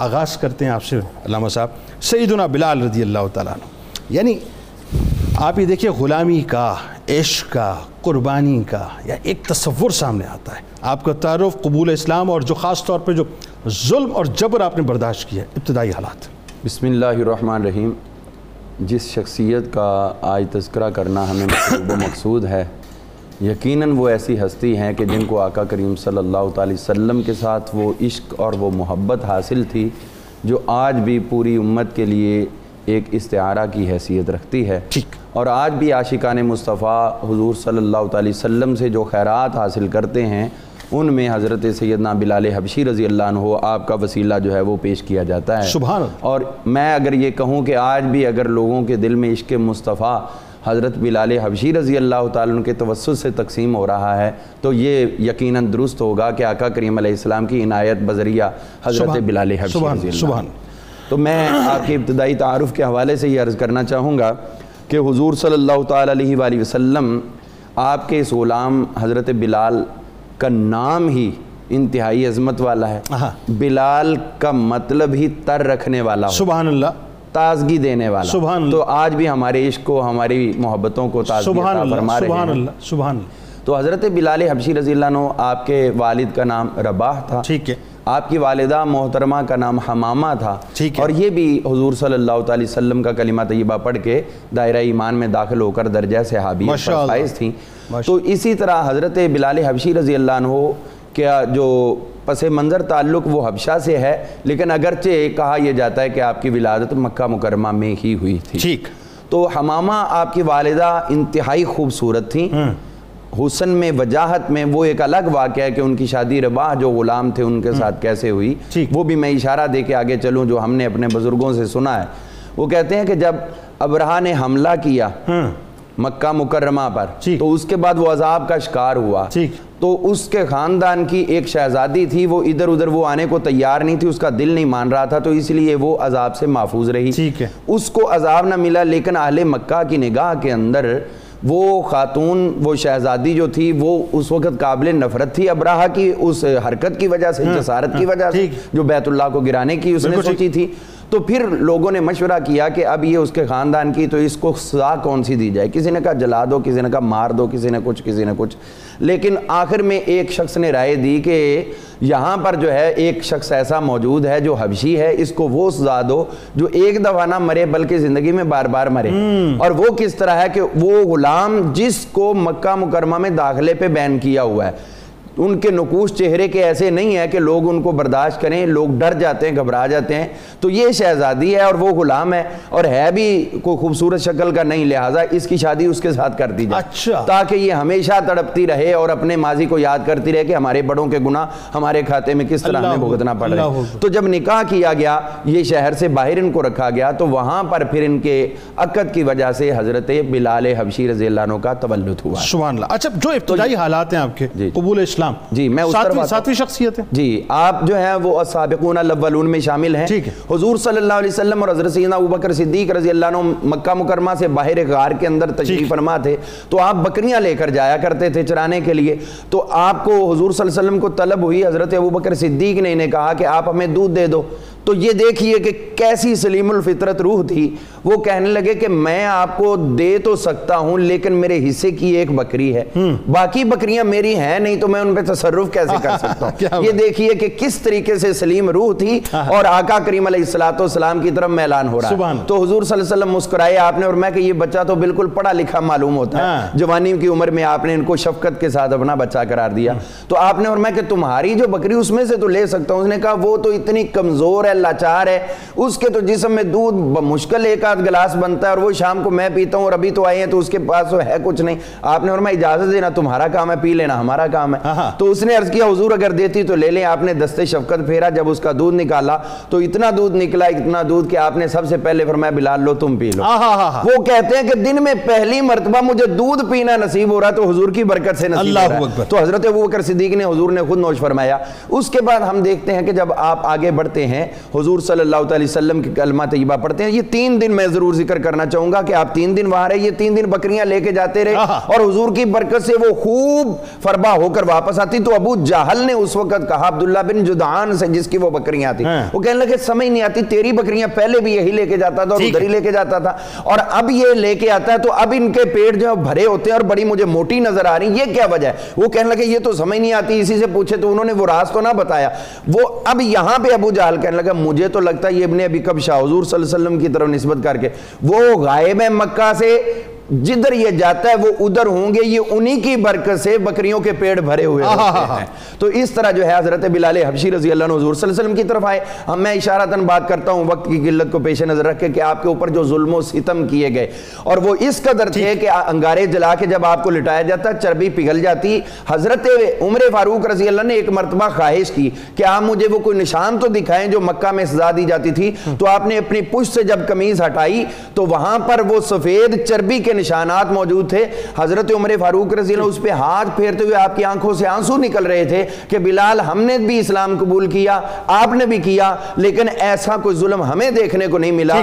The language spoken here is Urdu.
آغاز کرتے ہیں آپ سے، علامہ صاحب، سیدنا بلال رضی اللہ تعالیٰ عنہ۔ یعنی آپ یہ دیکھیں غلامی کا، عشق کا، قربانی کا، یا ایک تصور سامنے آتا ہے۔ آپ کا تعارف قبول اسلام اور جو خاص طور پہ جو ظلم اور جبر آپ نے برداشت کیا ہے، ابتدائی حالات۔ بسم اللہ الرحمن الرحیم۔ جس شخصیت کا آج تذکرہ کرنا ہمیں مقصود ہے یقیناً وہ ایسی ہستی ہیں کہ جن کو آقا کریم صلی اللہ تعالی وسلم کے ساتھ وہ عشق اور وہ محبت حاصل تھی جو آج بھی پوری امت کے لیے ایک استعارہ کی حیثیت رکھتی ہے۔ اور آج بھی عاشقان مصطفیٰ حضور صلی اللہ تعالی وسلم سے جو خیرات حاصل کرتے ہیں ان میں حضرت سیدنا بلال حبشی رضی اللہ عنہ آپ کا وسیلہ جو ہے وہ پیش کیا جاتا ہے۔ سبحان اور میں اگر یہ کہوں کہ آج بھی اگر لوگوں کے دل میں عشق مصطفیٰ حضرت بلال حبشی رضی اللہ تعالیٰ عنہ کے توسط سے تقسیم ہو رہا ہے تو یہ یقیناً درست ہوگا کہ آقا کریم علیہ السلام کی عنایت بذریعہ حضرت بلال حبشی سبحان- رضی اللہ سبحان۔ تو میں آپ کے ابتدائی تعارف کے حوالے سے یہ عرض کرنا چاہوں گا کہ حضور صلی اللہ تعالیٰ علیہ وآلہ وسلم آپ کے اس غلام حضرت بلال کا نام ہی انتہائی عظمت والا ہے۔ بلال کا مطلب ہی تر رکھنے والا ہو سبحان اللہ تازگی دینے والا۔ سبحان اللہ۔ تو آج بھی ہمارے عشق کو ہماری محبتوں کو تازگی سبحان عطا اللہ فرما رہے سبحان ہیں۔ اللہ سبحان اللہ۔ تو حضرت بلال حبشی رضی اللہ عنہ آپ کے والد کا نام رباح تھا۔ ٹھیک ہے۔ آپ کی والدہ محترمہ کا نام حمامہ تھا۔ اور یہ بھی حضور صلی اللہ تعالی وسلم کا کلمہ طیبہ پڑھ کے دائرہ ایمان میں داخل ہو کر درجہ ماشاء پر۔ فائز تھیں۔ تو اسی طرح حضرت بلال حبشی رضی اللہ عنہ کیا جو پس منظر تعلق وہ حبشہ سے ہے لیکن اگرچہ کہا یہ جاتا ہے کہ آپ کی ولادت مکہ مکرمہ میں ہی ہوئی تھی۔ ٹھیک۔ تو حمامہ آپ کی والدہ انتہائی خوبصورت تھیں۔ حسن میں وجاہت میں وہ ایک الگ واقعہ ہے کہ ان کی شادی رباح جو غلام تھے ان کے ساتھ کیسے ہوئی۔ وہ بھی میں اشارہ دے کے آگے چلوں جو ہم نے اپنے بزرگوں سے سنا ہے۔ وہ کہتے ہیں کہ جب ابرہا نے حملہ کیا مکہ مکرمہ پر۔ تو اس کے بعد وہ عذاب کا شکار ہوا۔ تو اس کے خاندان کی ایک شہزادی تھی وہ ادھر ادھر وہ آنے کو تیار نہیں تھی اس کا دل نہیں مان رہا تھا تو اس لیے وہ عذاب سے محفوظ رہی۔ اس کو عذاب نہ ملا لیکن اہل مکہ کی نگاہ کے اندر وہ خاتون وہ شہزادی جو تھی وہ اس وقت قابل نفرت تھی ابراہ کی اس حرکت کی وجہ سے جسارت کی وجہ سے۔ جو بیت اللہ کو گرانے کی اس نے۔ سوچی تھی تو پھر لوگوں نے مشورہ کیا کہ اب یہ اس کے خاندان کی تو اس کو سزا کون سی دی جائے؟ کسی نے کہا جلا دو کسی نے کہا مار دو کسی نے کچھ کسی نے کچھ۔ لیکن آخر میں ایک شخص نے رائے دی کہ یہاں پر جو ہے ایک شخص ایسا موجود ہے جو حبشی ہے اس کو وہ سزا دو جو ایک دفعہ نہ مرے بلکہ زندگی میں بار بار مرے۔ اور وہ کس طرح ہے کہ وہ غلام جس کو مکہ مکرمہ میں داخلے پہ بین کیا ہوا ہے۔ ان کے نقوش چہرے کے ایسے نہیں ہیں کہ لوگ ان کو برداشت کریں لوگ ڈر جاتے ہیں گھبرا جاتے ہیں تو یہ شہزادی ہے اور وہ غلام ہے اور ہے بھی کوئی خوبصورت شکل کا نہیں لہٰذا اس کی شادی اس کے ساتھ کر دی جائے اچھا۔ تاکہ یہ ہمیشہ تڑپتی رہے اور اپنے ماضی کو یاد کرتی رہے کہ ہمارے بڑوں کے گناہ ہمارے کھاتے میں کس طرح ہمیں بھگتنا پڑ رہا ہے۔ تو جب نکاح کیا گیا یہ شہر سے باہر ان کو رکھا گیا تو وہاں پر پھر ان کے عقد کی وجہ سے حضرت بلال حبشی رضی اللہ عنہ کا تولد ہوا سبحان اللہ اچھا جو ابتدائی حالات ہیں آپ کے جی۔ قبول اسلام جی، میں ساتویں شخصیت ہے۔ جی آپ جو ہیں وہ السابقون الاولون میں شامل ہیں۔ ٹھیک ہے۔ حضور صلی اللہ علیہ وسلم اور حضرت سیدنا ابوبکر صدیق رضی اللہ عنہ مکہ مکرمہ سے باہر غار کے اندر۔ تشریف فرما تھے۔ تو آپ بکریاں لے کر جایا کرتے تھے چرانے کے لیے۔ تو آپ کو حضور صلی اللہ علیہ وسلم کو طلب ہوئی حضرت ابوبکر صدیق نے انہیں کہا کہ آپ ہمیں دودھ دے دو۔ تو یہ دیکھیے کہ کیسی سلیم الفطرت روح تھی۔ وہ کہنے لگے کہ میں آپ کو دے تو سکتا ہوں لیکن میرے حصے کی ایک بکری ہے۔ باقی بکریاں میری ہیں نہیں تو میں ان پہ تصرف کیسے کر سکتا ہوں؟ یہ دیکھیے کہ کس طریقے سے سلیم روح تھی اور آقا کریم علیہ السلاۃ والسلام کی طرف میلان ہو رہا ہے۔ تو حضور صلی اللہ علیہ وسلم مسکرائے آپ نے اور میں کہ یہ بچہ تو بالکل پڑھا لکھا معلوم ہوتا ہاں۔ ہے جوانی کی عمر میں آپ نے ان کو شفقت کے ساتھ اپنا بچہ قرار دیا۔ تو آپ نے اور میں کہ تمہاری جو بکری اس میں سے تو لے سکتا ہوں۔ اس نے کہا وہ تو اتنی کمزور ہے لاچار ہے اس کے تو جسم میں دودھ مشکل ایک آدھ گلاس بنتا ہے اور وہ شام کو میں پیتا ہوں اور ابھی تو آئے ہیں تو اس کے پاس تو ہے کچھ نہیں۔ آپ نے اور میں اجازت دینا تمہارا کام ہے پی لینا ہمارا کام ہے۔ ہاں۔ تو اس نے عرض کیا حضور اگر دیتی تو لے لیں۔ آپ نے دستے شفقت پھیرا جب اس کا دودھ نکالا تو اتنا دودھ نکلا اتنا دودھ کہ آپ نے سب سے پہلے فرمایا بلال لو تم پی لو۔ آہا ہا ہا وہ کہتے ہیں کہ دن میں پہلی مرتبہ مجھے دودھ پینا نصیب ہو رہا تو حضور کی برکت سے نصیب اللہ ہو رہا ہے۔ تو حضرت ابو بکر صدیق نے حضور نے خود نوش فرمایا۔ اس کے بعد ہم دیکھتے ہیں کہ جب آپ آگے بڑھتے ہیں حضور صلی اللہ علیہ وسلم کی کلمہ طیبہ پڑھتے ہیں۔ یہ تین دن میں ضرور ذکر کرنا چاہوں گا کہ آپ تین دن وہاں رہے یہ تین دن بکریاں لے کے جاتے رہے۔ اور حضور کی برکت سے وہ خوب فربا ہو کر واپس آتی۔ تو ابو جہل نے اس وقت کہا عبداللہ بن جدعان سے جس کی وہ بکریاں تھی ہاں۔ وہ کہنے لگے سمجھ نہیں آتی تیری بکریاں پہلے بھی یہی لے کے جاتا تھا اور ادھر ہی لے کے جاتا تھا۔ اور اب یہ لے کے آتا ہے تو اب ان کے پیٹ جو بھرے ہوتے ہیں اور بڑی مجھے موٹی نظر آ رہی یہ کیا وجہ ہے؟ وہ کہنے لگے یہ تو سمجھ نہیں آتی اسی سے پوچھے تو انہوں نے وہ راز تو نہ بتایا۔ وہ اب یہاں پہ ابو جہل کہنے لگا مجھے تو لگتا ہے یہ ابن ابی کبشا حضور صلی اللہ علیہ وسلم کی طرف نسبت کر کے وہ غائب ہے مکہ سے جدھر یہ جاتا ہے وہ ادھر ہوں گے یہ انہی کی برکت سے بکریوں کے پیڑ بھرے ہوئے ہوتے ہیں۔ تو اس طرح جو ہے حضرت بلال حبشی رضی اللہ عنہ حضور صلی اللہ علیہ وسلم کی طرف آئے۔ ہم میں اشارتاً بات کرتا ہوں وقت کی قلت کو پیش نظر رکھ کے کہ آپ کے اوپر جو ظلم و ستم کیے گئے۔ اور وہ اس قدر تھے کہ انگارے جلا کے جب آپ کو لٹایا جاتا چربی پگھل جاتی۔ حضرت عمر فاروق رضی اللہ نے ایک مرتبہ خواہش کی کہ آپ مجھے وہ کوئی نشان تو دکھائیں جو مکہ میں سزا دی جاتی تھی۔ تو آپ نے اپنی پشت سے جب قمیض ہٹائی تو وہاں پر وہ سفید چربی کے نشانات موجود تھے۔ حضرت عمر فاروق رضی اللہ اس پہ ہاتھ پھیرتے ہوئے آپ کی آنکھوں سے آنسو نکل رہے تھے کہ بلال ہم نے بھی اسلام قبول کیا، آپ نے بھی کیا، لیکن ایسا کوئی ظلم ہمیں دیکھنے کو نہیں ملا۔